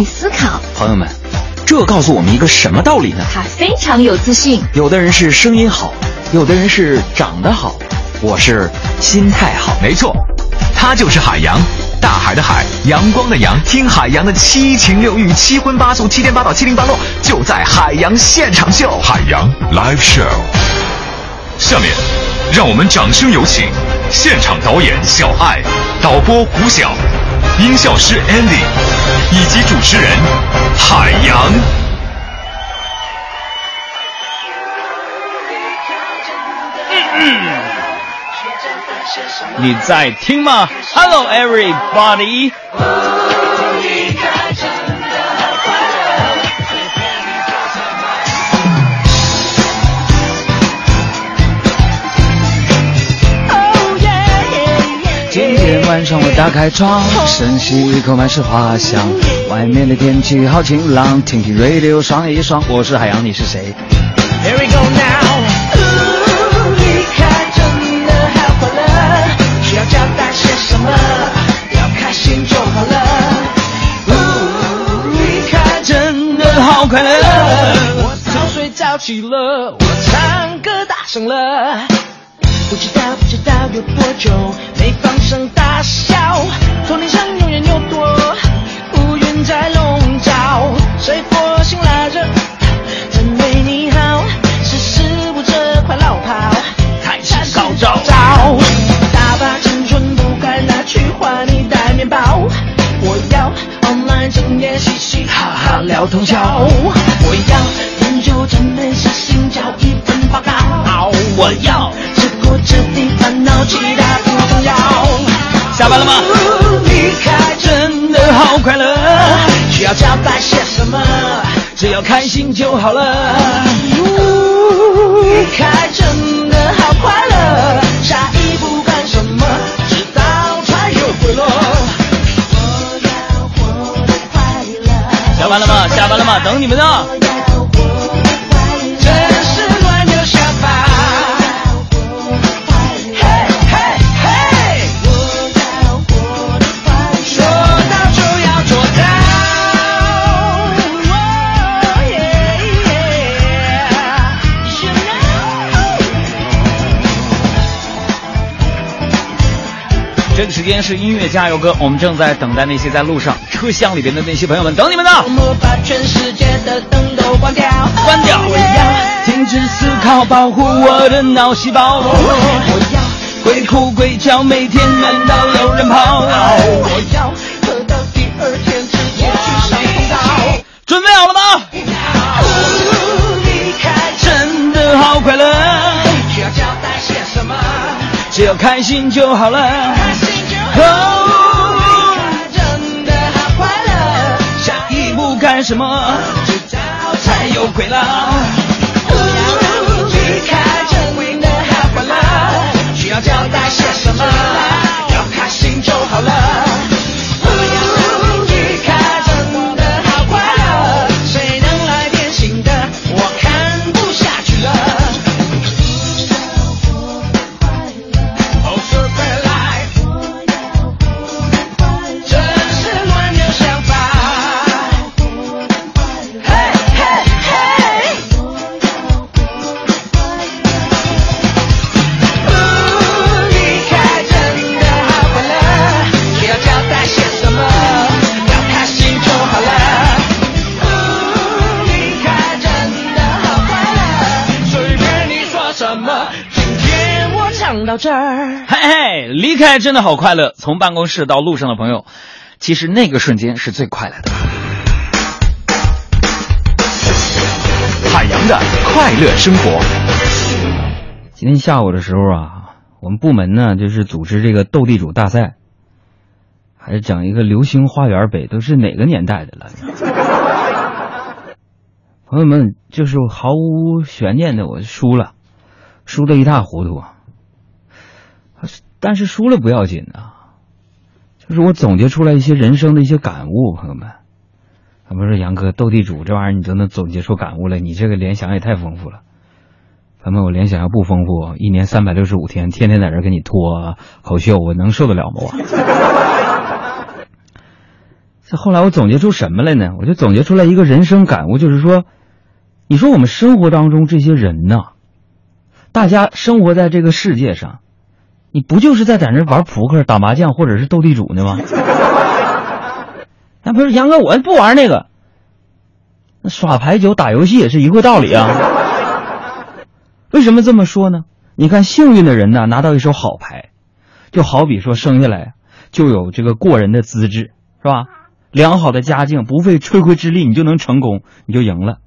爱思考。朋友们，这告诉我们一个什么道理呢？他非常有自信。有的人是声音好，有的人是长得好，我是心态好。没错，他就是海洋，大海的海，阳光的阳。听海洋的七情六欲、七荤八素、七颠八倒、七零八落，就在海洋现场秀。海洋 Live Show。下面，让我们掌声有请现场导演小爱、导播胡晓、音效师 Andy 以及主持人海洋。你在听吗？Hello everybody。今天晚上我打开窗，深吸一口满是花香。外面的天气好晴朗，听听 radio 爽一爽。我是海洋，你是谁？Here we go now。离开真的好快乐，需要交代些什么？要开心就好了。离开真的好快乐。我早睡早起了，我唱歌大声了。不知道不知道有多久没放声大笑，要开心就好了。离开真的好快乐，下一步干什么？回落。我要活得快乐。下班了吗？下班了吗？等你们呢。这个时间是音乐加油歌，我们正在等待那些在路上车厢里边的那些朋友们，等你们呢。我把全世界的灯都关掉，关掉我要停止思考，保护我的脑细胞。我要鬼哭鬼叫，每天难道有人跑。我要喝到第二天直接去上通道。准备好了吗？离开真的好快乐，需要交代些什么？只要开心就好了。哦，离开真的好快乐，下一步干什么？知道才有鬼啦。离开真的好快乐，需要交代些什么？这儿。嘿嘿，离开真的好快乐。从办公室到路上的朋友，其实那个瞬间是最快乐的。海洋的快乐生活。今天下午的时候啊，我们部门呢就是组织这个斗地主大赛，还是讲一个流星花园北，都是哪个年代的了？朋友们，就是毫无悬念的，我输了，输的一塌糊涂。但是输了不要紧啊，就是我总结出来一些人生的一些感悟，朋友们。他们说杨哥斗地主这玩意儿你都能总结出感悟来，你这个联想也太丰富了。咱们我联想要不丰富，一年三百六十五天，天天在这儿给你脱口秀，我能受得了吗？我。这后来我总结出什么来呢？我就总结出来一个人生感悟，就是说，你说我们生活当中这些人呐，大家生活在这个世界上，你不就是在在那玩扑克、打麻将或者是斗地主呢吗？那不是杨哥，我不玩那个，那耍牌九、打游戏也是一个道理啊。为什么这么说呢？你看幸运的人呢，拿到一手好牌，就好比说生下来就有这个过人的资质，是吧？良好的家境，不费吹灰之力，你就能成功，你就赢了。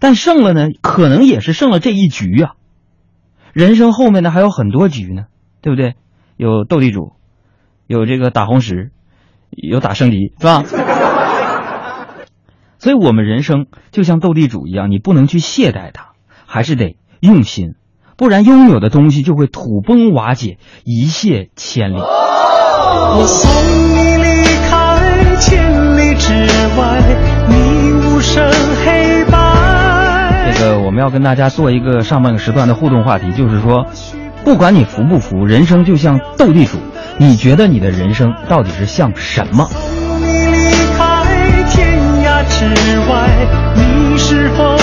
但胜了呢，可能也是胜了这一局啊、人生后面呢还有很多局呢，对不对？有斗地主，有这个打红石，有打升级，是吧？所以我们人生就像斗地主一样，你不能去懈怠它，还是得用心，不然拥有的东西就会土崩瓦解，一泻千里。我送你离开千里之外，你无声黑白。这个我们要跟大家做一个上半个时段的互动话题，就是说，不管你服不服，人生就像斗地主，你觉得你的人生到底是像什么？你离开天涯之外，你是否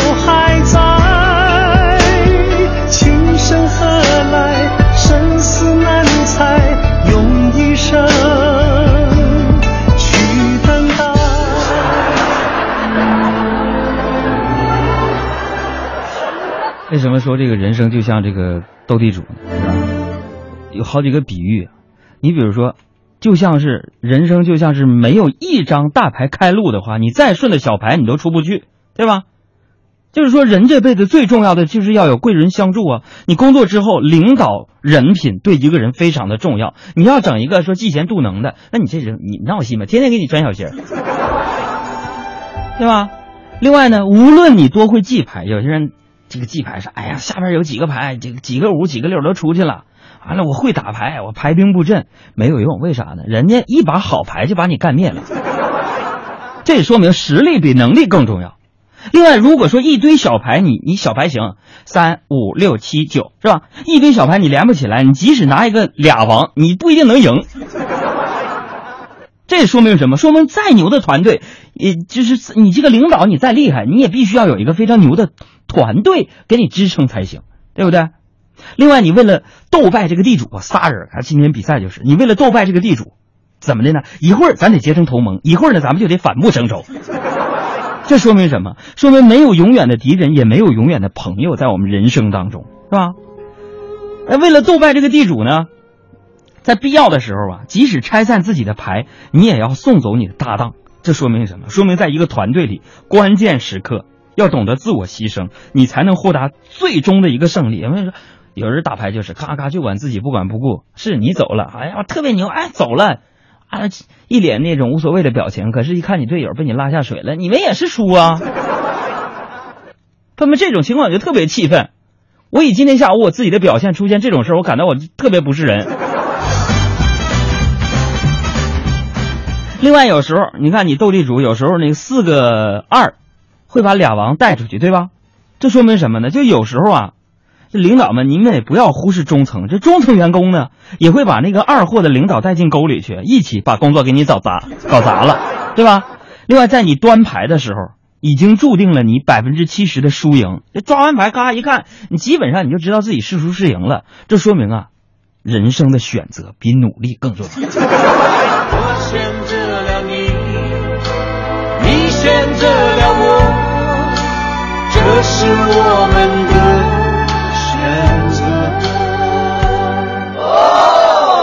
为什么说这个人生就像这个斗地主呢？有好几个比喻，你比如说，就像是人生就像是没有一张大牌开路的话，你再顺的小牌你都出不去，对吧？就是说，人这辈子最重要的就是要有贵人相助啊！你工作之后，领导人品对一个人非常的重要。你要整一个说嫉贤妒能的，那你这人你闹心吧？天天给你转小心儿，对吧？另外呢，无论你多会记牌，有些人这个记牌是，哎呀，下边有几个牌，几几个五、几个六都出去了。完了，我会打牌，我排兵布阵没有用，为啥呢？人家一把好牌就把你干灭了，这说明实力比能力更重要。另外，如果说一堆小牌，你你小牌行，三五六七九是吧？一堆小牌你连不起来，你即使拿一个俩王，你不一定能赢。这说明什么？说明再牛的团队，也就是你这个领导你再厉害，你也必须要有一个非常牛的团队给你支撑才行，对不对？另外，你为了斗败这个地主啊，仨人，啊今天比赛就是你为了斗败这个地主，怎么的呢？一会儿咱得结成同盟，一会儿呢咱们就得反目成仇。这说明什么？说明没有永远的敌人，也没有永远的朋友，在我们人生当中，是吧？哎，为了斗败这个地主呢，在必要的时候啊，即使拆散自己的牌，你也要送走你的搭档。这说明什么？说明在一个团队里，关键时刻要懂得自我牺牲，你才能获得最终的一个胜利。有人说，有人打牌就是咔咔就管自己，不管不顾。是你走了，哎呀，特别牛，哎，走了。啊，一脸那种无所谓的表情，可是，一看你队友被你拉下水了，你们也是输啊。他们这种情况就特别气愤。我以今天下午我自己的表现出现这种事，我感到我特别不是人。另外，有时候你看你斗地主，有时候那四个二会把俩王带出去，对吧？这说明什么呢？就有时候啊，这领导们，你们也不要忽视中层。这中层员工呢，也会把那个二货的领导带进沟里去，一起把工作给你搞砸，搞砸了，对吧？另外，在你端牌的时候，已经注定了你百分之七十的输赢。这抓完牌，嘎一看，你基本上你就知道自己是输是赢了。这说明啊，人生的选择比努力更重要。我选择了你，你选择了我，是我们的选择。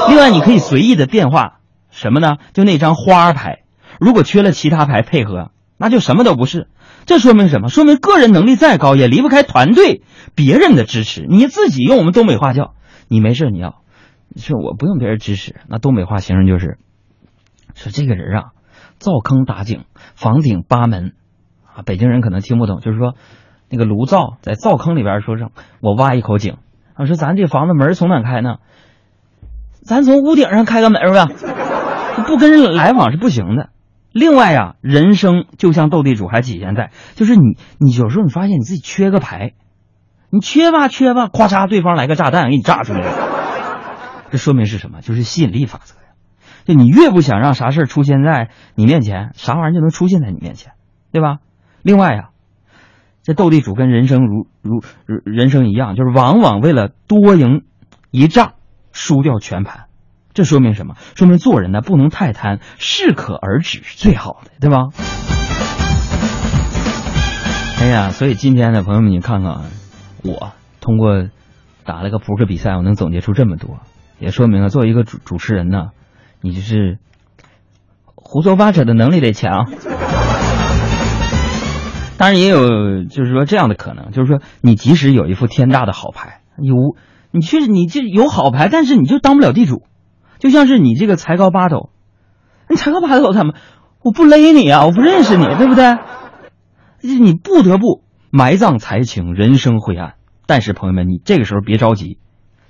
另外，你可以随意的变化什么呢？就那张花牌，如果缺了其他牌配合，那就什么都不是。这说明什么？说明个人能力再高，也离不开团队、别人的支持。你自己用我们东北话叫，你没事你要，你说我不用别人支持，那东北话形容就是，说这个人啊，灶坑打井，房顶八门，啊，北京人可能听不懂，就是说，那个炉灶在灶坑里边说上，我挖一口井，我说咱这房子门从哪开呢？咱从屋顶上开个门儿吧，不跟人来往是不行的。另外呀、人生就像斗地主，还体现在就是你，你有时候你发现你自己缺个牌，你缺吧缺吧，咵嚓，对方来个炸弹给你炸出来，这说明是什么？就是吸引力法则呀。就你越不想让啥事出现在你面前，啥玩意就能出现在你面前，对吧？另外呀、这斗地主跟人生如如人生一样，就是往往为了多赢一仗，输掉全盘。这说明什么？说明做人呢不能太贪，适可而止是最好的，对吧？哎呀，所以今天呢，朋友们，你看看，我通过打了个扑克比赛，我能总结出这么多，也说明了作为一个主主持人呢，你就是胡说八扯的能力得强。当然也有，就是说这样的可能，就是说你即使有一副天大的好牌，有你确实你这有好牌，但是你就当不了地主，就像是你这个才高八斗，你才高八斗他们，我不勒你啊，我不认识你，对不对？你不得不埋葬才情，人生灰暗。但是朋友们，你这个时候别着急，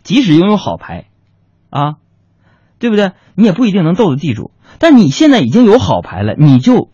即使拥有好牌，啊，对不对？你也不一定能斗得地主。但你现在已经有好牌了，你就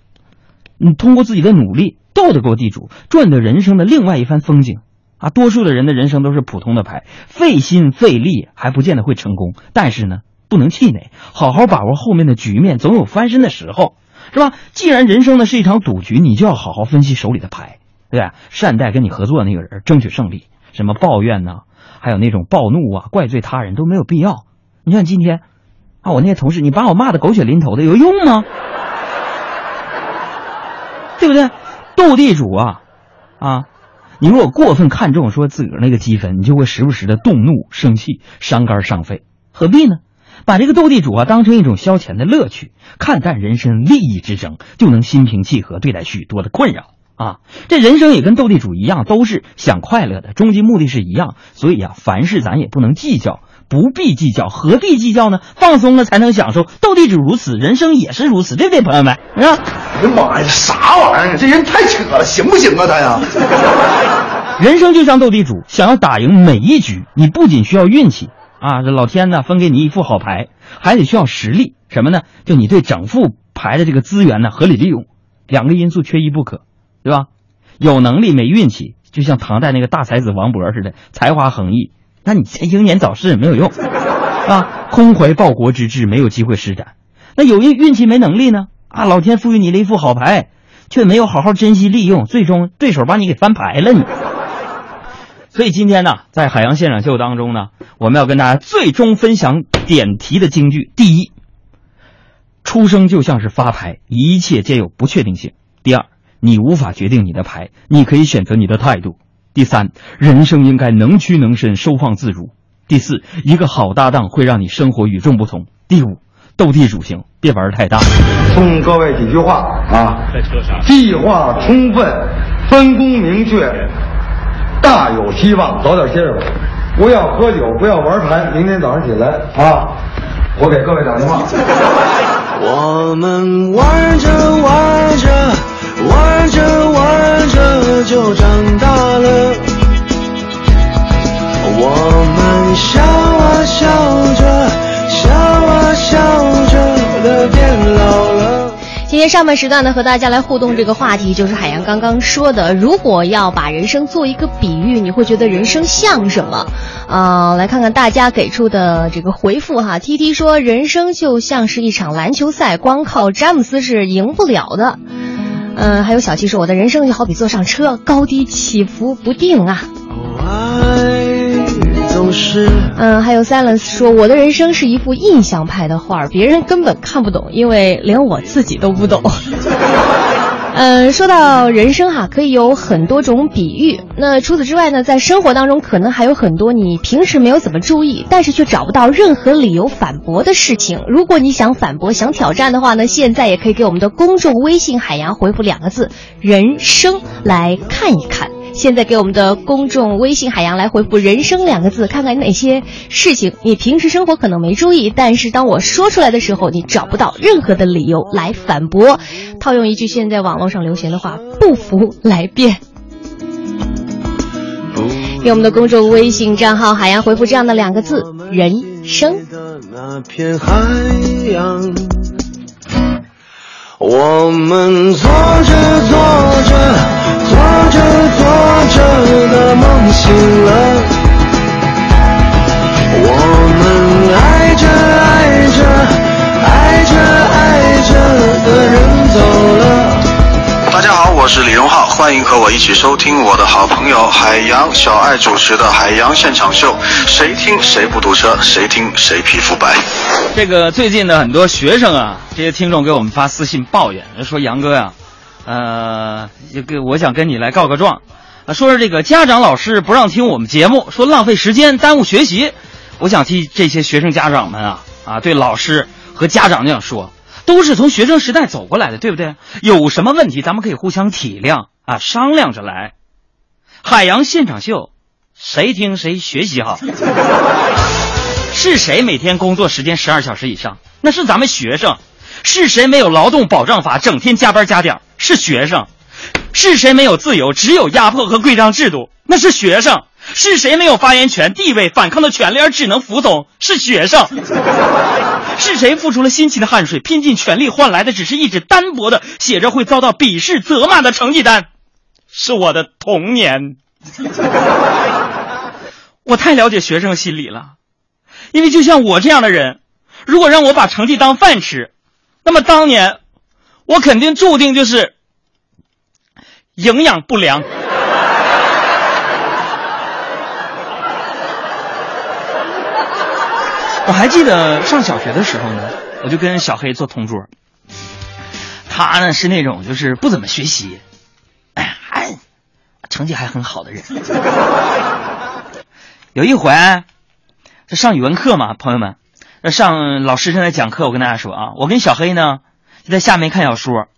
你通过自己的努力斗得过地主，赚得人生的另外一番风景。啊，多数的人的人生都是普通的牌，费心费力还不见得会成功。但是呢，不能气馁，好好把握后面的局面，总有翻身的时候。是吧？既然人生呢是一场赌局，你就要好好分析手里的牌，对吧？善待跟你合作的那个人，争取胜利。什么抱怨呐、还有那种暴怒啊、怪罪他人都没有必要。你像今天啊，我那些同事，你把我骂的狗血淋头的，有用吗？对不对？斗地主啊，啊，你如果过分看重说自个儿那个积分，你就会时不时的动怒、生气、伤肝伤肺，何必呢？把这个斗地主啊当成一种消遣的乐趣，看淡人生利益之争，就能心平气和对待许多的困扰啊。这人生也跟斗地主一样，都是想快乐的，终极目的是一样。所以啊，凡事咱也不能计较，不必计较，何必计较呢？放松了才能享受。斗地主如此，人生也是如此，对不对，朋友们？啊，哎呀妈呀，啥玩意儿？这人太扯了，行不行啊他呀？人生就像斗地主，想要打赢每一局，你不仅需要运气。啊，这老天呢分给你一副好牌，还得需要实力。什么呢？就你对整副牌的这个资源呢合理利用，两个因素缺一不可，对吧？有能力没运气，就像唐代那个大才子王勃似的，才华横溢，那你这英年早逝也没有用啊！空怀报国之志，没有机会施展。那有运运气没能力呢？啊，老天赋予你了一副好牌，却没有好好珍惜利用，最终对手把你给翻牌了你。所以今天呢，在海洋现场秀当中呢，我们要跟大家最终分享点题的京剧：第一，出生就像是发牌，一切皆有不确定性；第二，你无法决定你的牌，你可以选择你的态度；第三，人生应该能屈能伸，收放自如；第四，一个好搭档会让你生活与众不同；第五，斗地主行，别玩太大。送各位几句话啊，在车上计划充分，分工明确，大有希望。早点歇着吧，不要喝酒，不要玩牌。明天早上起来啊，我给各位打电话。我们玩着玩着，玩着玩着就长大了。我们笑啊笑着，笑啊笑着的变老了。今天上半时段呢，和大家来互动这个话题，就是海洋刚刚说的，如果要把人生做一个比喻，你会觉得人生像什么？啊、来看看大家给出的这个回复哈。T T 说，人生就像是一场篮球赛，光靠詹姆斯是赢不了的。嗯、还有小七说，我的人生就好比坐上车，高低起伏不定啊。总是嗯，还有 Silence 说，我的人生是一幅印象派的画儿，别人根本看不懂，因为连我自己都不懂。嗯，说到人生哈，可以有很多种比喻。那除此之外呢，在生活当中可能还有很多你平时没有怎么注意，但是却找不到任何理由反驳的事情。如果你想反驳、想挑战的话呢，现在也可以给我们的公众微信“海洋”回复两个字“人生”来看一看。现在给我们的公众微信海洋来回复“人生”两个字，看看哪些事情你平时生活可能没注意，但是当我说出来的时候，你找不到任何的理由来反驳。套用一句现在网络上流行的话：“不服来辩。”给我们的公众微信账号海洋回复这样的两个字“人生的那片海洋。我们做着做着，做着我一起收听我的好朋友海洋小爱主持的《海洋现场秀》，谁听谁不堵车，谁听谁皮肤白。这个最近的很多学生啊，这些听众给我们发私信抱怨，说杨哥呀、呃，这个我想跟你来告个状，啊，说是这个家长老师不让听我们节目，说浪费时间，耽误学习。我想替这些学生家长们啊啊，对老师和家长这样说，都是从学生时代走过来的，对不对？有什么问题咱们可以互相体谅啊，商量着来。海洋现场秀，谁听谁学习好。是谁每天工作时间十二小时以上？那是咱们学生。是谁没有劳动保障法，整天加班加点？是学生。是谁没有自由，只有压迫和规章制度？那是学生。是谁没有发言权、地位、反抗的权利而只能服从？是学生。是谁付出了辛勤的汗水，拼尽全力换来的只是一纸单薄的、写着会遭到鄙视、责骂的成绩单？是我的童年。我太了解学生心理了。因为就像我这样的人，如果让我把成绩当饭吃，那么当年我肯定注定就是营养不良。我还记得上小学的时候呢，我就跟小黑做同桌。他呢是那种就是不怎么学习，还成绩还很好的人。有一回。这上语文课嘛，朋友们，那上老师正在讲课，我跟大家说啊，我跟小黑呢就在下面看小说，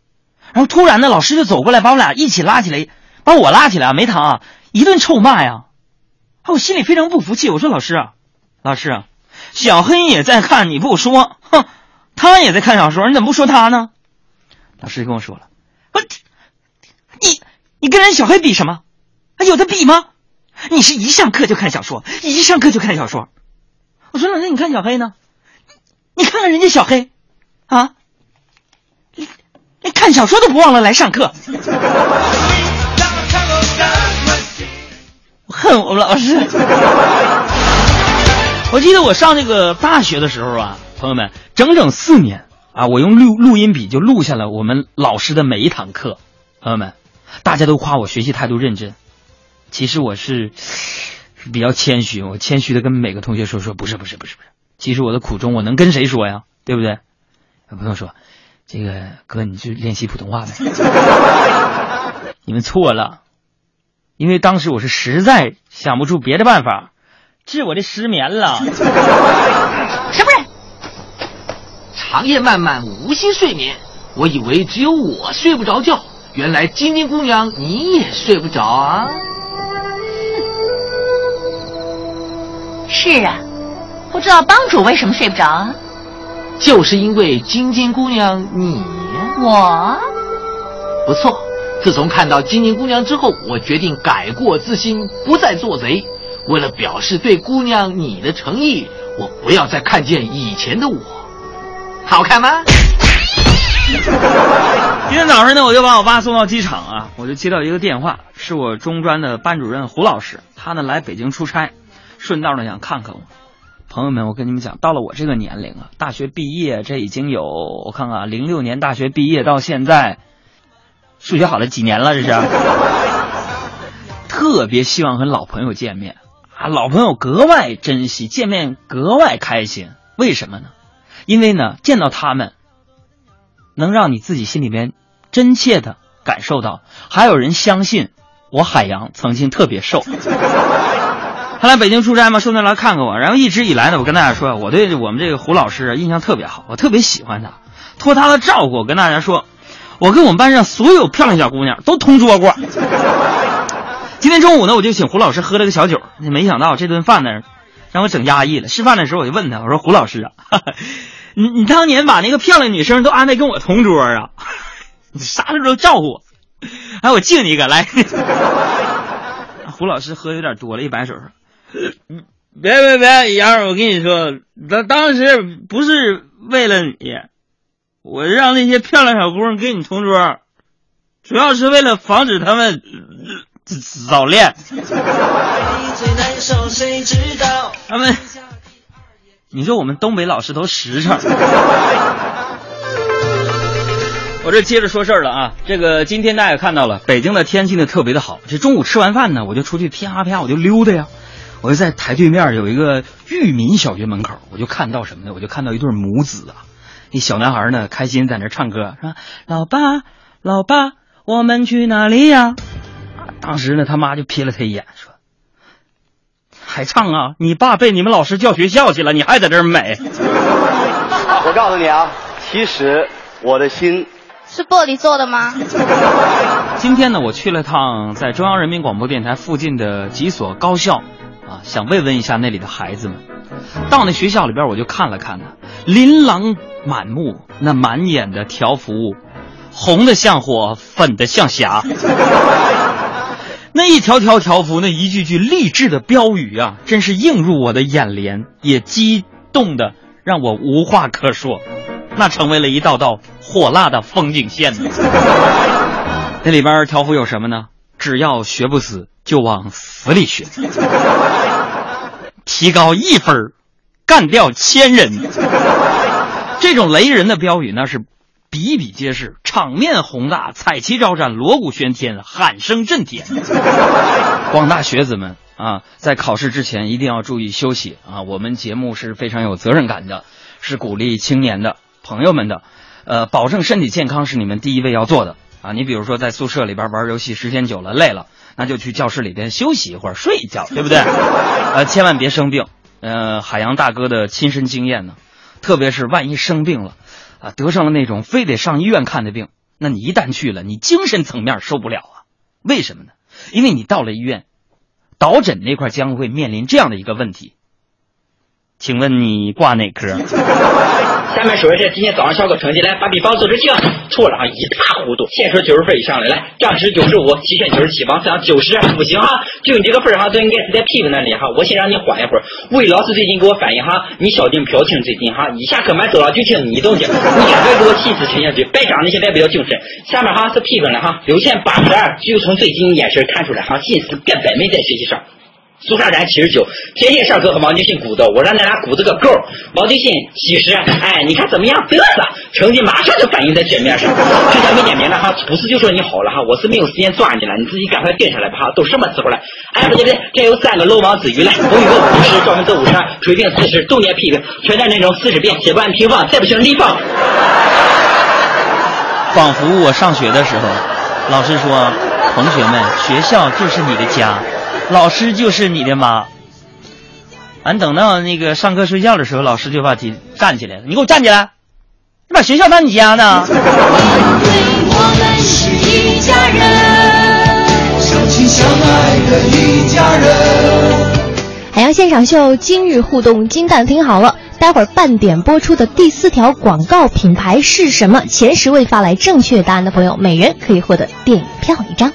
然后突然呢，老师就走过来把我俩一起拉起来，把我拉起来啊，没糖啊，一顿臭骂呀，我心里非常不服气，我说老师啊，老师啊，小黑也在看，你不说，哼，他也在看小说，你怎么不说他呢？老师就跟我说了，我你你跟人小黑比什么？有的比吗？你是一上课就看小说，一上课就看小说。我说那那你看小黑呢？你看看人家小黑，啊，连看小说都不忘了来上课。我恨我们老师。我记得我上这个大学的时候啊，朋友们，整整四年啊，我用录录音笔就录下了我们老师的每一堂课。朋友们，大家都夸我学习态度认真，其实我是。比较谦虚，我谦虚的跟每个同学说说，不是不是不是不是，其实我的苦衷我能跟谁说呀？对不对？有朋友说，这个哥你去练习普通话呗。你们错了，因为当时我是实在想不出别的办法治我这失眠了。什么人？长夜漫漫，无心睡眠，我以为只有我睡不着觉，原来晶晶姑娘你也睡不着啊。是啊，不知道帮主为什么睡不着啊？就是因为晶晶姑娘你我不错。自从看到晶晶姑娘之后，我决定改过自新，不再做贼。为了表示对姑娘你的诚意，我不要再看见以前的我。好看吗？今天早上呢，我就把我爸送到机场啊，我就接到一个电话，是我中专的班主任胡老师，他呢来北京出差。顺道呢想看看我，朋友们，我跟你们讲，到了我这个年龄啊，大学毕业这已经有我看看，零六年大学毕业到现在，数学好了几年了？这是，特别希望和老朋友见面啊，老朋友格外珍惜，见面格外开心。为什么呢？因为呢，见到他们，能让你自己心里面真切的感受到，还有人相信我海洋曾经特别瘦。他来北京出差嘛，顺便来看看我。然后一直以来呢，我跟大家说，我对我们这个胡老师印象特别好，我特别喜欢他。托他的照顾，我跟大家说，我跟我们班上所有漂亮小姑娘都同桌过。今天中午呢，我就请胡老师喝了个小酒。没想到这顿饭呢，让我整压抑了。吃饭的时候我就问他，我说胡老师啊，你你当年把那个漂亮女生都安排跟我同桌啊？你 啥时候都照顾我？哎，我敬你一个来。胡老师喝有点多了，一摆手说。别别别，杨儿，我跟你说，当当时不是为了你，我让那些漂亮小姑娘跟你同桌，主要是为了防止他们早恋。他们，你说我们东北老师都实诚。我 我这接着说事儿了啊，这个今天大家也看到了，北京的天气呢特别的好。这中午吃完饭呢，我就出去啪啪我就溜达呀，我就在台对面有一个裕民小学门口，我就看到什么呢？我就看到一对母子啊，那小男孩呢开心在那唱歌，说：“老爸，老爸，我们去哪里呀？”当时呢，他妈就瞥了他一眼，说：“还唱啊？你爸被你们老师叫学校去了，你还在这儿美？”我告诉你啊，其实我的心是玻璃做的吗？今天呢，我去了趟在中央人民广播电台附近的几所高校，啊，想慰问一下那里的孩子们。到那学校里边，我就看了看呢，琳琅满目，那满眼的条幅，红的像火，粉的像霞。那一条条条幅，那一句句励志的标语啊，真是映入我的眼帘，也激动的让我无话可说。那成为了一道道火辣的风景线呢。那里边条幅有什么呢？只要学不死，就往死里学。提高一分，干掉千人。这种雷人的标语那是比比皆是，场面宏大，彩旗招展，锣鼓喧天，喊声震天。广大学子们啊，在考试之前一定要注意休息啊！我们节目是非常有责任感的，是鼓励青年的朋友们的，呃，保证身体健康是你们第一位要做的啊！你比如说在宿舍里边玩游戏时间久了累了，那就去教室里边休息一会儿，睡一觉，对不对？呃，千万别生病。呃，海洋大哥的亲身经验呢，特别是万一生病了，啊，得上了那种非得上医院看的病，那你一旦去了，你精神层面受不了啊！为什么呢？因为你到了医院，导诊那块将会面临这样的一个问题。请问你挂哪科？下面说一下今天早上小哥成绩，来把比方做成这样，错了啊，一塌糊涂。先说九十分以上的，来，张是九十五，齐全九十七，王思阳九十，不行哈，就你这个分哈，都应该是在屁股那里哈。我先让你缓一会儿。魏老师最近给我反映哈，你小丁飘情最近哈，一下课满走了就听你动静，你赶快给我气死沉下去，别长那些外表精神。下面哈是批分了哈，刘谦八十二，就从最近眼神看出来哈，心思根本没在学习上。苏珊珊七十九，天天上课和王金信鼓捣，我让咱俩鼓捣个够。王金信七十，哎，你看怎么样？嘚瑟，成绩马上就反映在卷面上。之前没点名了哈，不是就说你好了哈，我是没有时间抓你了，你自己赶快定下来吧哈，都什么时候了？哎，不对不对，这有三个漏网之鱼来，风雨个五十，赵文德五十，水平四十，重点批评，全站内容四十遍，写不完平方，再不行立方。仿佛我上学的时候，老师说，同学们，学校就是你的家。老师就是你的妈。俺等到那个上课睡觉的时候，老师就把起站起来了。你给我站起来！你把学校当你家呢？海洋现场秀今日互动金蛋听好了，待会儿半点播出的第四条广告品牌是什么？前十位发来正确答案的朋友，每人可以获得电影票一张。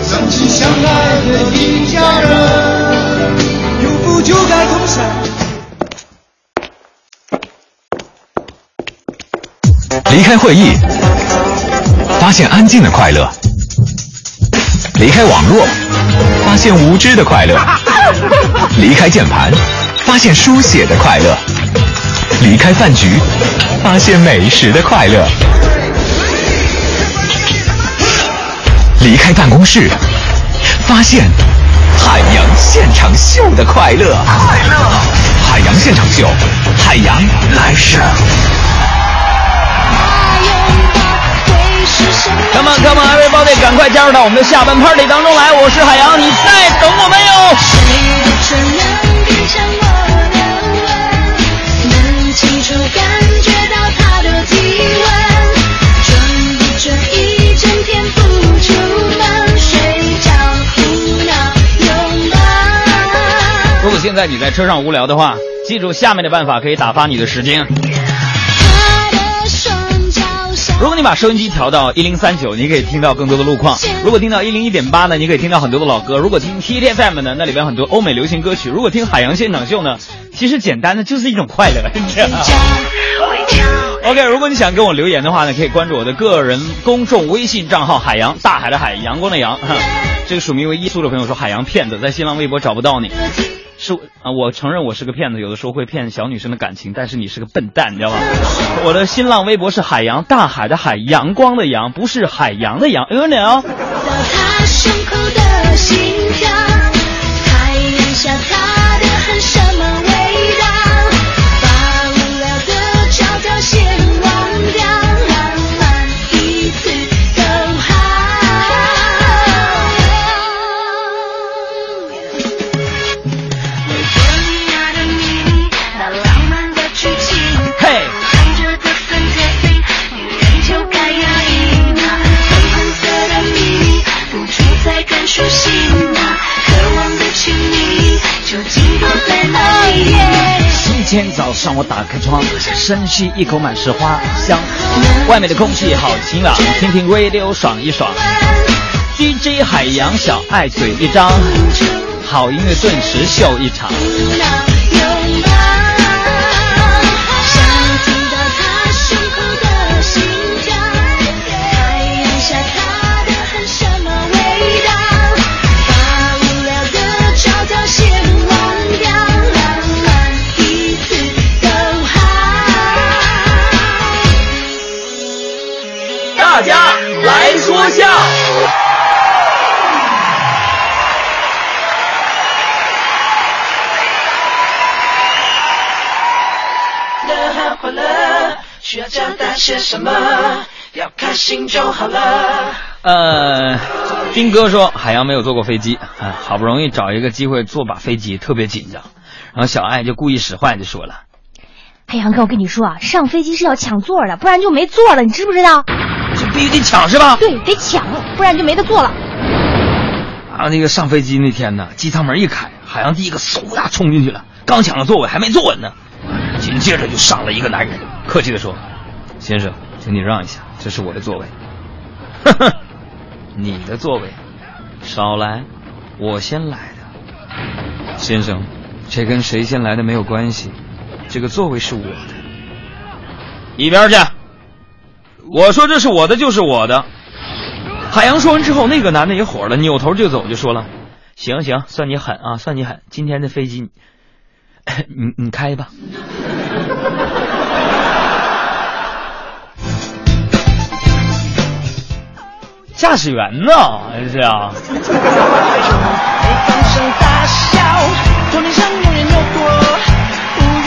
相亲相爱的一家人，有福就该同享。离开会议，发现安静的快乐；离开网络，发现无知的快乐；离开键盘，发现书写的快乐；离开饭局，发现美食的快乐；离开办公室，发现海洋现场秀的快乐。快乐，海洋现场秀，海洋来势。Come on, come on, everybody，赶快加入到我们的下半 party 当中来！我是海洋，你在等我没有？现在你在车上无聊的话，记住下面的办法可以打发你的时间。如果你把收音机调到一零三九，你可以听到更多的路况；如果听到一零一点八呢，你可以听到很多的老歌；如果听 T T F M 呢，那里边很多欧美流行歌曲；如果听海洋现场秀呢，其实简单的就是一种快乐。OK，如果你想跟我留言的话呢，可以关注我的个人公众微信账号“海洋大海的海，阳光的阳”。这个署名为一苏的朋友说：“海洋骗子，在新浪微博找不到你。”是啊，我承认我是个骗子，有的时候会骗小女生的感情，但是你是个笨蛋，你知道吗？我的新浪微博是海洋，大海的海，阳光的阳，不是海洋的洋。哎呦，你哦。他胸口的心跳，太阳下深吸一口满是花香，外面的空气好晴朗，听听 radio 爽一爽。DJ 海洋小爱嘴一张，好音乐顿时秀一场。需要交代些什么？要开心就好了。呃，斌哥说海洋没有坐过飞机，啊，好不容易找一个机会坐把飞机，特别紧张。然后小爱就故意使坏，就说了海洋哥，我跟你说啊，上飞机是要抢座的，不然就没座了，你知不知道？：“这必须得抢是吧对，得抢，不然就没得坐了。？”啊，那个上飞机那天呢，机舱门一开，海洋第一个嗖呀冲进去了，刚抢了座位，还没坐稳呢，紧接着就上了一个男人，客气的说：“先生，请你让一下，这是我的座位。”呵呵，你的座位，少来，我先来的。先生，这跟谁先来的没有关系，这个座位是我的。一边去！我说这是我的就是我的。海洋说完之后，那个男的也火了，扭头就走，就说了：“行行，算你狠啊，算你狠！今天的飞机，你你开吧。”驾驶员呢？是啊。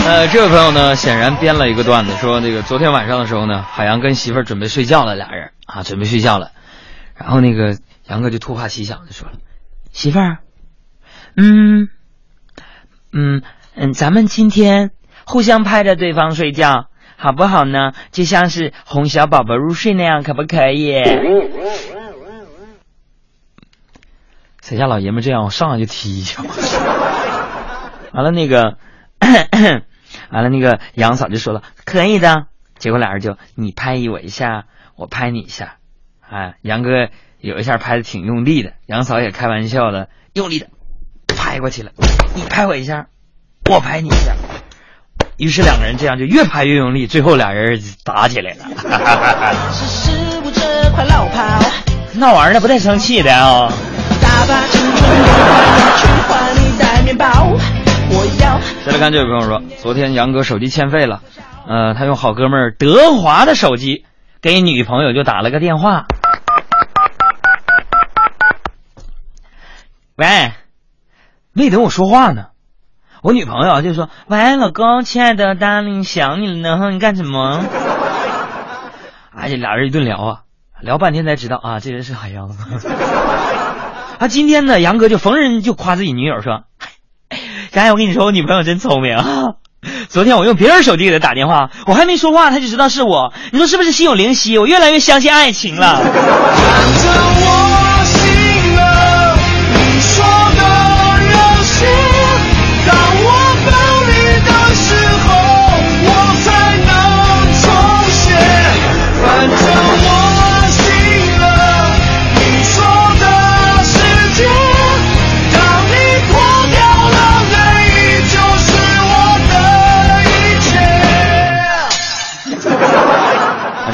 呃，这位朋友呢，显然编了一个段子，说那个昨天晚上的时候呢，海洋跟媳妇儿准备睡觉了，俩人啊，准备睡觉了，然后那个杨哥就突发奇想，就说了：“媳妇儿，嗯，嗯嗯，咱们今天互相拍着对方睡觉，好不好呢？就像是哄小宝宝入睡那样，可不可以？”谁家老爷们这样，我上来就踢一脚。完了那个，完了那个杨嫂就说了可以的，结果俩人就你拍我一下，我拍你一下，哎，杨哥有一下拍的挺用力的，杨嫂也开玩笑的用力的拍过去了，你拍我一下，我拍你一下，于是两个人这样就越拍越用力，最后俩人打起来了。那玩意儿不带生气的啊、大把青春去换你袋面包。我要再来看这位朋友说，昨天杨哥手机欠费了，呃，他用好哥们儿德华的手机给女朋友就打了个电话。喂，没等我说话呢，我女朋友就说：“喂，老公，亲爱的大林想你了呢，你干什么？”哎呀，俩人一顿聊啊，聊半天才知道啊，这人是海洋。啊，今天呢，杨哥就逢人就夸自己女友说。佳佳，我跟你说，我女朋友真聪明啊！昨天我用别人手机给她打电话，我还没说话，她就知道是我。你说是不是心有灵犀？我越来越相信爱情了。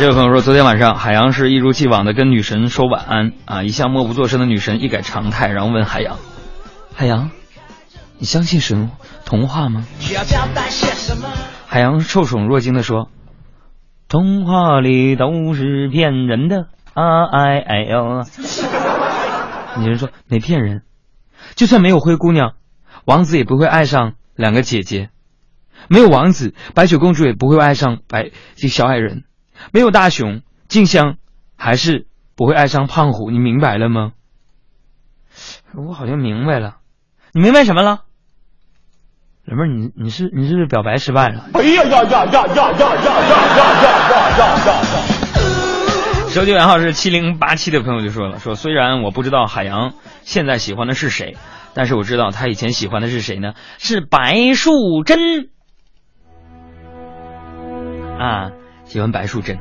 这位朋友说，昨天晚上海洋是一如既往的跟女神说晚安啊，一向默不作声的女神一改常态，然后问海洋：“海洋，你相信神童话吗？海洋受宠若惊的说：“童话里都是骗人的啊哎哎呦！”女人说：“没骗人，就算没有灰姑娘，王子也不会爱上两个姐姐；没有王子，白雪公主也不会爱上白这小矮人；没有大熊，静香还是不会爱上胖虎。你明白了吗？”我好像明白了，你明白什么了？老妹儿，你你是你是不是表白失败了？哎呀呀呀呀呀呀呀呀呀呀呀呀！手机尾号是七零八七的朋友就说了，说虽然我不知道海洋现在喜欢的是谁，但是我知道他以前喜欢的是谁呢？是白素贞啊，喜欢白素贞。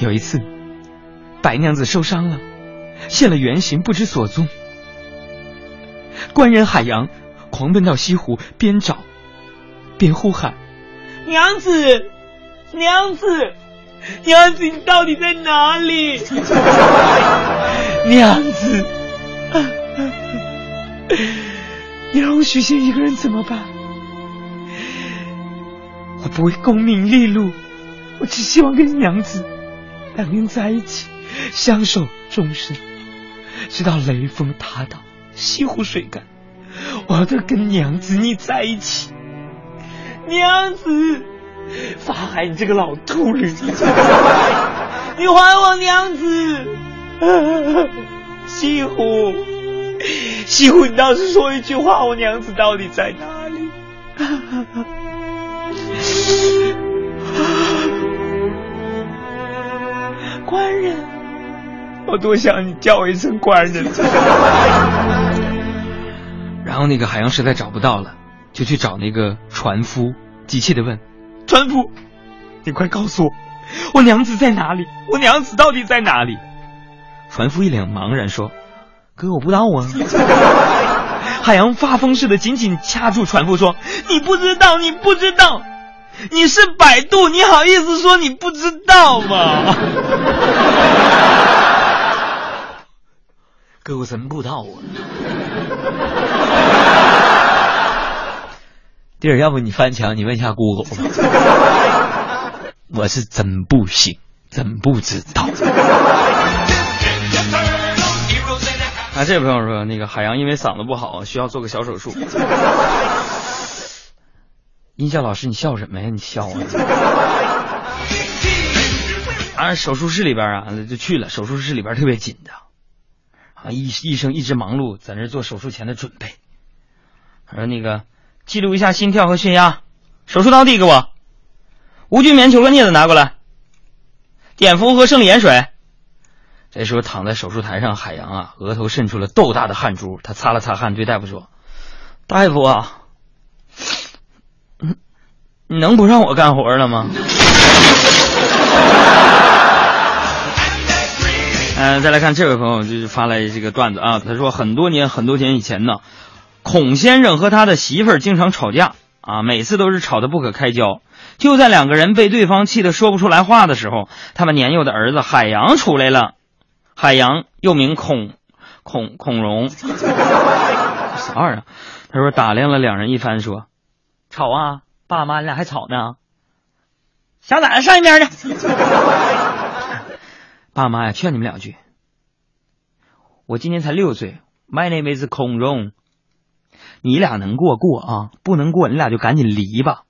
有一次，白娘子受伤了，现了原形，不知所踪。官人海洋狂奔到西湖，边找边呼喊：“娘子，娘子！”娘子，你到底在哪里？娘子，你让我许仙一个人怎么办？不会功名利禄，我只希望跟娘子两人在一起，相守终身，直到雷峰塔倒，西湖水干，我都跟娘子你在一起。娘子。法海，你这个老秃驴！你还我娘子！西湖，西湖，你倒是说一句话，我娘子到底在哪里？官人，我多想你叫我一声官人。然后那个海洋实在找不到了，就去找那个船夫，急切的问。船夫，你快告诉我，我娘子在哪里？我娘子到底在哪里？船夫一脸茫然说：“哥，我不知道啊。”海洋发疯似的紧紧掐住船夫说：“你不知道，你不知道，你是百度，你好意思说你不知道吗？”哥，我真不知道啊。弟儿，要不你翻墙，你问一下 Google 吧。我是真不行，真不知道。啊，这位朋友说，那个海洋因为嗓子不好，需要做个小手术。音效老师，你笑什么呀？你笑啊！啊，手术室里边啊，就去了。手术室里边特别紧张，啊，医医生一直忙碌在那做手术前的准备。他说那个。记录一下心跳和血压，手术刀递给我，无菌棉球和镊子拿过来，碘伏和生理盐水。这时候躺在手术台上，海洋啊，额头渗出了豆大的汗珠，他擦了擦汗，对大夫说：“大夫啊，你能不让我干活了吗？”嗯，再来看这位朋友，就是发来这个段子啊，他说很多年很多年以前呢。孔先生和他的媳妇儿经常吵架啊，每次都是吵得不可开交。就在两个人被对方气得说不出来话的时候，他们年幼的儿子海洋出来了。海洋又名孔孔孔融，啥玩意儿？他说打量了两人一番，说：“吵啊，爸妈，你俩还吵呢？小崽子上一边去！爸妈呀，劝你们两句。我今年才六岁，My name is 孔融。”你俩能过过啊，不能过你俩就赶紧离吧，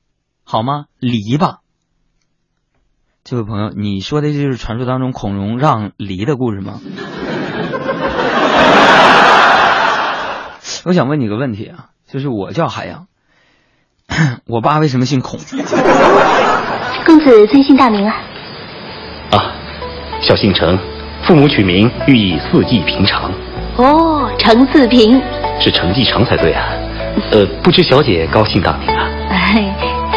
好吗？离吧。这位朋友，你说的就是传说当中孔融让梨的故事吗？我想问你个问题啊，就是我叫海洋，我爸为什么姓孔？公子尊姓大名啊？啊，小姓程，父母取名寓意四季平常。哦，程四平。是程继成才对啊，呃，不知小姐高姓大名啊？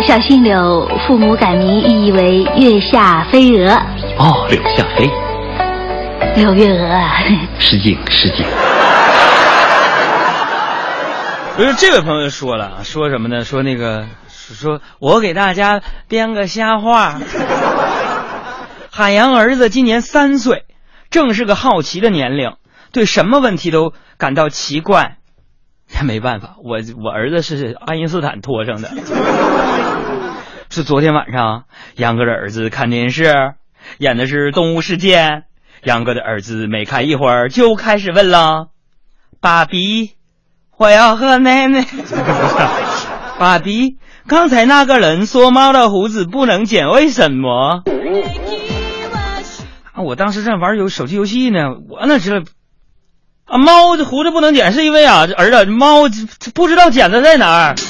小姓柳，父母改名寓意为月下飞蛾。哦，柳下飞，柳月娥 啊。失敬失敬。不 是这位朋友说了，说什么呢？说那个，说我给大家编个瞎话。海洋儿子今年三岁，正是个好奇的年龄，对什么问题都感到奇怪。没办法，我我儿子是爱因斯坦托上的。是昨天晚上，杨哥的儿子看电视，演的是《动物世界》。杨哥的儿子没看一会儿就开始问了：“爸比，我要和奶奶。”爸比，刚才那个人说猫的胡子不能剪，为什么？啊，我当时正玩游手机游戏呢，我哪知道啊？猫这胡子不能剪，是因为啊，儿子猫不知道剪子在哪儿。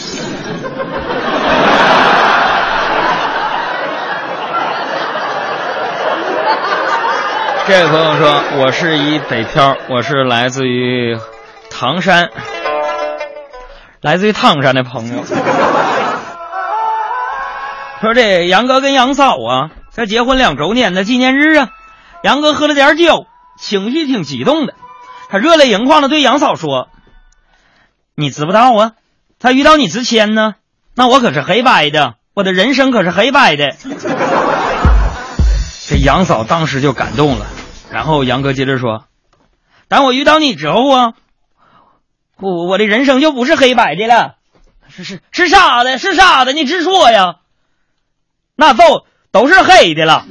这位朋友说：“我是一北漂，我是来自于唐山，来自于唐山的朋友。说这杨哥跟杨嫂啊，在结婚两周年的纪念日啊，杨哥喝了点酒，情绪挺激动的，他热泪盈眶的对杨嫂说：‘你知不道啊？他遇到你之前呢，那我可是黑白的，我的人生可是黑白的。’这杨嫂当时就感动了。”然后杨哥接着说：“当我遇到你之后啊，我我的人生就不是黑白的了，是是是啥的？是啥的？你直说呀！那都都是黑的了。”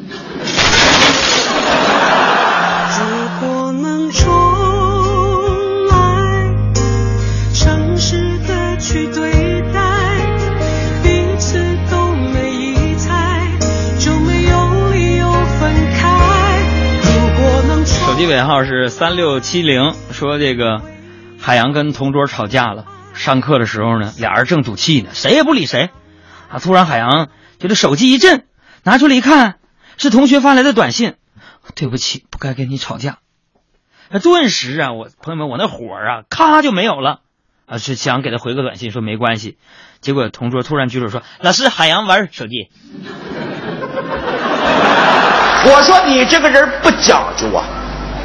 机尾号是三六七零，说这个海洋跟同桌吵架了。上课的时候呢，俩人正赌气呢，谁也不理谁。啊，突然海洋觉得手机一震，拿出来一看，是同学发来的短信。对不起，不该跟你吵架。那顿时啊，我朋友们，我那火啊，咔就没有了。啊，是想给他回个短信说没关系。结果同桌突然举手说：“老师，海洋玩手机。”我说你这个人不讲究啊。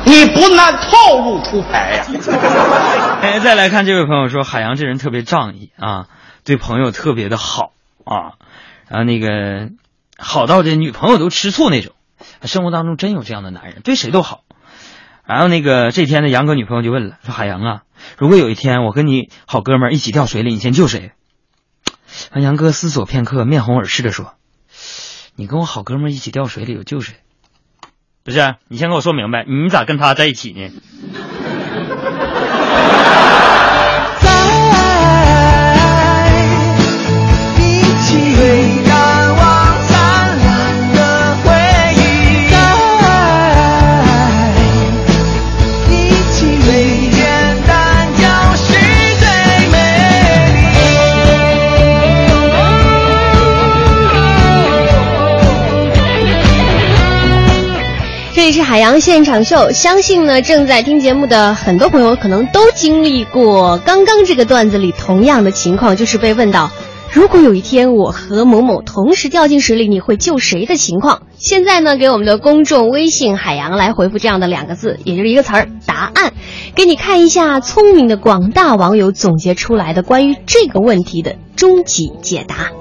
你不按套路出牌呀！哎，再来看这位朋友说，海洋这人特别仗义啊，对朋友特别的好啊，然后那个好到这女朋友都吃醋那种。生活当中真有这样的男人，对谁都好。然后那个这天呢，杨哥女朋友就问了，说海洋啊，如果有一天我跟你好哥们儿一起掉水里，你先救谁？杨哥思索片刻，面红耳赤的说：“你跟我好哥们儿一起掉水里，我救谁？”不是，你先给我说明白，你咋跟他在一起呢？里是海洋现场秀，相信呢正在听节目的很多朋友可能都经历过刚刚这个段子里同样的情况，就是被问到，如果有一天我和某某同时掉进水里，你会救谁的情况？现在呢，给我们的公众微信海洋来回复这样的两个字，也就是一个词儿答案，给你看一下聪明的广大网友总结出来的关于这个问题的终极解答。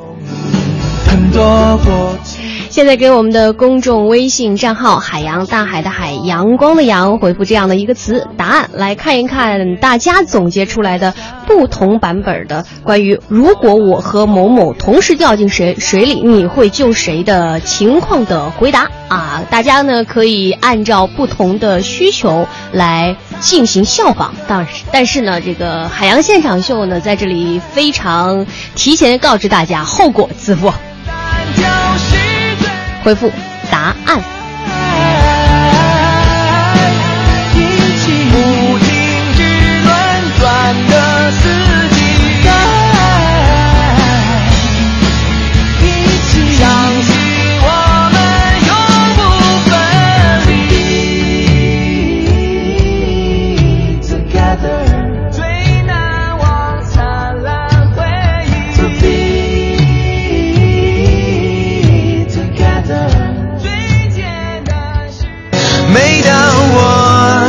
很多过去现在给我们的公众微信账号“海洋大海的海阳光的阳”回复这样的一个词答案，来看一看大家总结出来的不同版本的关于如果我和某某同时掉进水水里，你会救谁的情况的回答啊！大家呢可以按照不同的需求来进行效仿，当但是呢，这个海洋现场秀呢在这里非常提前告知大家，后果自负。回复答案。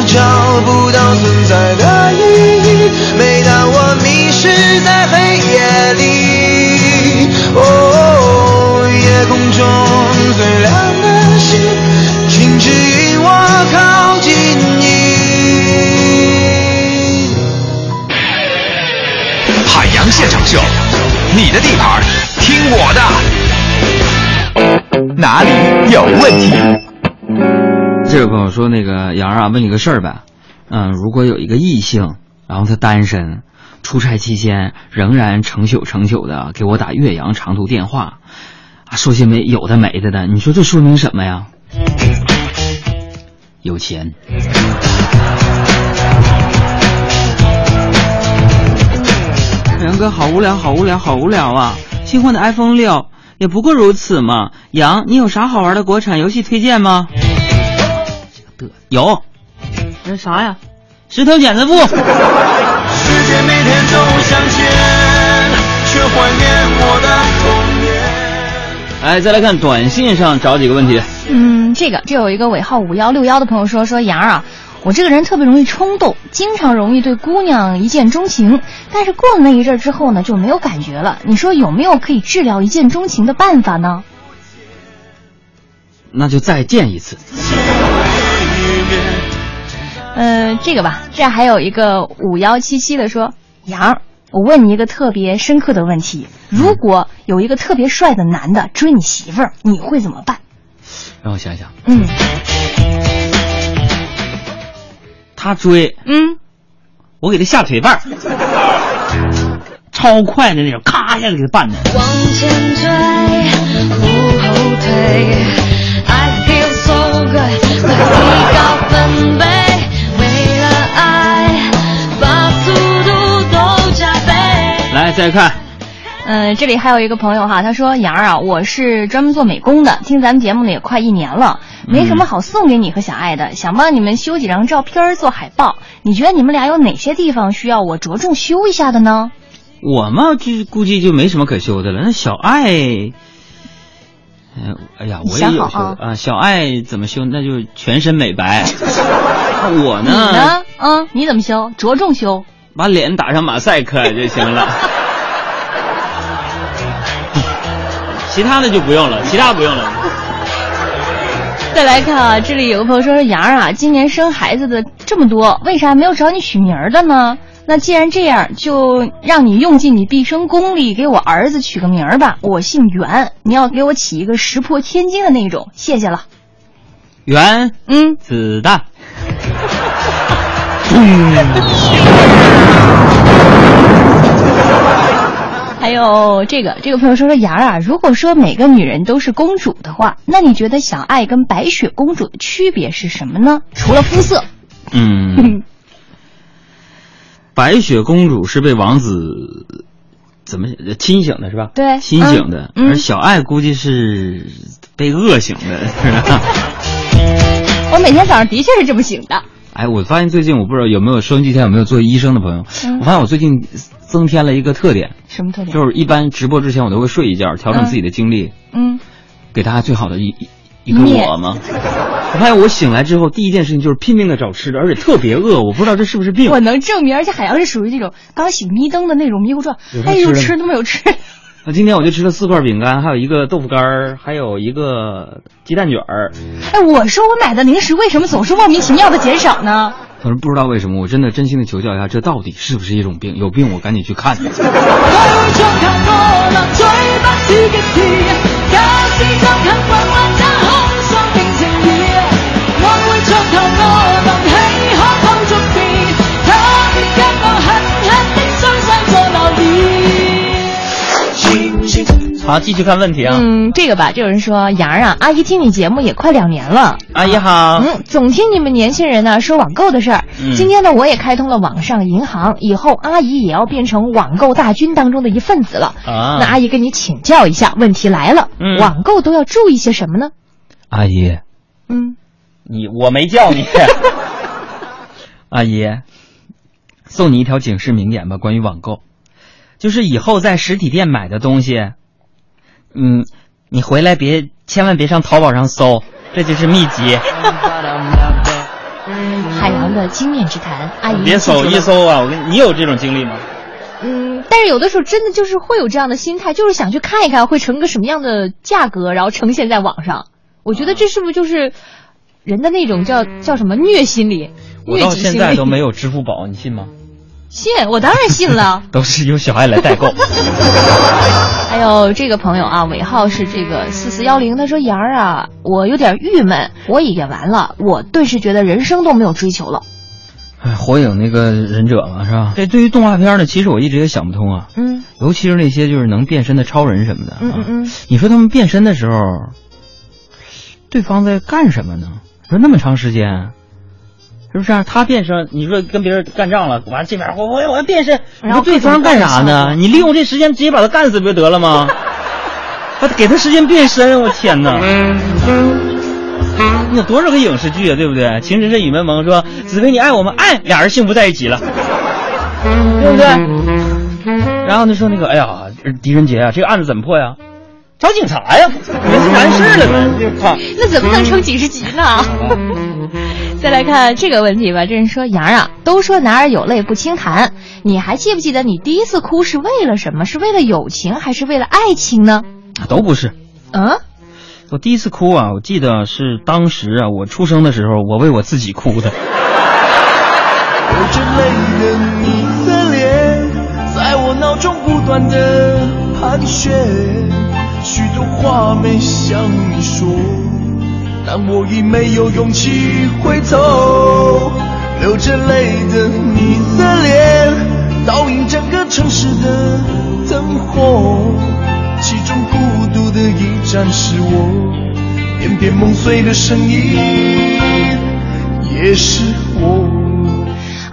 找不到存在的意义，每当我迷失在黑夜里，哦，夜空中最亮的星，请指引我靠近你。海洋现场秀你的地盘，听我的。哪里有问题？这位朋友说：“那个杨啊，问你个事儿呗。嗯，如果有一个异性，然后他单身，出差期间仍然成宿成宿的给我打岳阳长途电话，啊，说些没有的没的的，你说这说明什么呀？有钱。”杨哥，好无聊，好无聊，好无聊啊！新换的 iPhone 六也不过如此嘛。杨，你有啥好玩的国产游戏推荐吗？有，那啥呀？石头剪子布。世界每天都向前，却怀念我的童年。哎，再来看短信上找几个问题。嗯，这个这有一个尾号五幺六幺的朋友说说杨儿啊，我这个人特别容易冲动，经常容易对姑娘一见钟情，但是过了那一阵之后呢，就没有感觉了。你说有没有可以治疗一见钟情的办法呢？那就再见一次。呃，这个吧，这还有一个五幺七七的说，杨，我问你一个特别深刻的问题：如果有一个特别帅的男的追你媳妇儿，你会怎么办？让我想想。嗯他追，嗯，我给他下腿绊儿，超快的那种，咔一下就给他绊的。往前追，不后退再看。嗯，这里还有一个朋友哈，他说杨儿啊，我是专门做美工的，听咱们节目呢也快一年了，没什么好送给你和小爱的，想帮你们修几张照片做海报。你觉得你们俩有哪些地方需要我着重修一下的呢？我嘛，就估计就没什么可修的了。那小爱，哎，哎呀，我也有修啊啊。小爱怎么修？那就全身美白。我呢你呢？嗯，你怎么修？着重修。把脸打上马赛克就行了。其他的就不用了，其他不用了。再来看啊，这里有个朋友说说杨儿啊，今年生孩子的这么多，为啥没有找你取名儿的呢？那既然这样，就让你用尽你毕生功力给我儿子取个名儿吧。我姓袁，你要给我起一个石破天惊的那种，谢谢了。袁嗯子弹。还有这个这个朋友说说杨儿啊，如果说每个女人都是公主的话，那你觉得小爱跟白雪公主的区别是什么呢？除了肤色。嗯，白雪公主是被王子怎么清醒的，是吧？对清醒的。而小爱估计是被饿醒的，我每天早上的确是这么醒的。哎，我发现最近我不知道有没有收音机前有没有做医生的朋友，嗯我发现我最近增添了一个特点，什么特点？就是一般直播之前我都会睡一觉，调整自己的精力，嗯，给大家最好的一一一个我吗。我发现我醒来之后，第一件事情就是拼命的找吃的，而且特别饿，我不知道这是不是病。我能证明，而且海洋是属于这种刚醒迷瞪的那种迷糊状有，哎呦，吃都没有吃。那今天我就吃了四块饼干，还有一个豆腐干儿，还有一个鸡蛋卷儿。哎，我说我买的零食为什么总是莫名其妙的减少呢？可是不知道为什么，我真的真心的求教一下，这到底是不是一种病？有病我赶紧去看。好，继续看问题啊。嗯，这个吧，就有人说杨儿啊，阿姨听你节目也快两年了。阿姨好。嗯，总听你们年轻人呢说网购的事儿。嗯今天呢，我也开通了网上银行，以后阿姨也要变成网购大军当中的一份子了。啊那阿姨跟你请教一下，问题来了，嗯网购都要注意些什么呢？阿姨，嗯，你我没叫你。阿姨，送你一条警示名言吧，关于网购，就是以后在实体店买的东西，嗯，你回来别千万别上淘宝上搜，这就是秘籍。海洋的经验之谈，阿姨别搜一搜啊！我跟你有这种经历吗？嗯，但是有的时候真的就是会有这样的心态，就是想去看一看会成个什么样的价格，然后呈现在网上。我觉得这是不是就是人的那种叫叫什么虐心理？我到现在都没有支付宝，你信吗？信，我当然信了。都是由小爱来代购。还有这个朋友啊，尾号是这个四四幺零，他说：“杨儿啊，我有点郁闷，火影演完了，我顿时觉得人生都没有追求了。”哎，火影那个忍者嘛，是吧？这对于动画片呢，其实我一直也想不通啊。嗯，尤其是那些就是能变身的超人什么的。嗯嗯嗯。你说他们变身的时候，对方在干什么呢？说那么长时间。是不是啊？他变身，你说跟别人干仗了，完这边我我我要变身，你说对方干啥呢？你利用这时间直接把他干死不就得了吗？他给他时间变身，我天哪！那多少个影视剧啊，对不对？情深深雨蒙蒙说紫薇你爱我吗？爱，俩人幸福在一起了，对不对？然后他说那个，哎呀，狄仁杰啊，这个案子怎么破呀？找警察呀，没完事了呗。那怎么能成几十集呢？再来看这个问题吧，这人说杨啊，都说男儿有泪不轻弹，你还记不记得你第一次哭是为了什么？是为了友情还是为了爱情呢？都不是。嗯，我第一次哭啊，我记得是当时啊，我出生的时候，我为我自己哭的。流着泪的你的脸，在我脑中不断的盘旋，许多话没向你说。但我已没有勇气回头，流着泪的你的脸，倒映整个城市的灯火，其中孤独的一盏是我，片片梦碎的声音，也是我。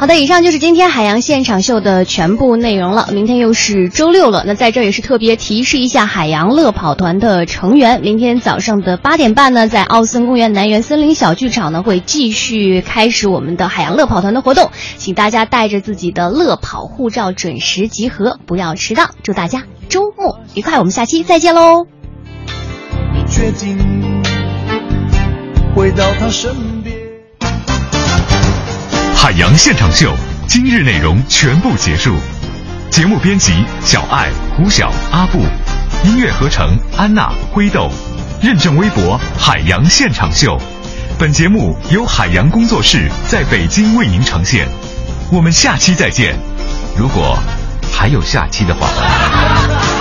好的，以上就是今天海洋现场秀的全部内容了。明天又是周六了，那在这也是特别提示一下海洋乐跑团的成员，明天早上的八点半呢，在奥森公园南园森林小剧场呢，会继续开始我们的海洋乐跑团的活动，请大家带着自己的乐跑护照准时集合，不要迟到。祝大家周末愉快，我们下期再见喽。你决定回到他身边。海洋现场秀今日内容全部结束。节目编辑小爱、胡晓、阿布，音乐合成安娜、灰豆，认证微博海洋现场秀。本节目由海洋工作室在北京为您呈现。我们下期再见，如果还有下期的话。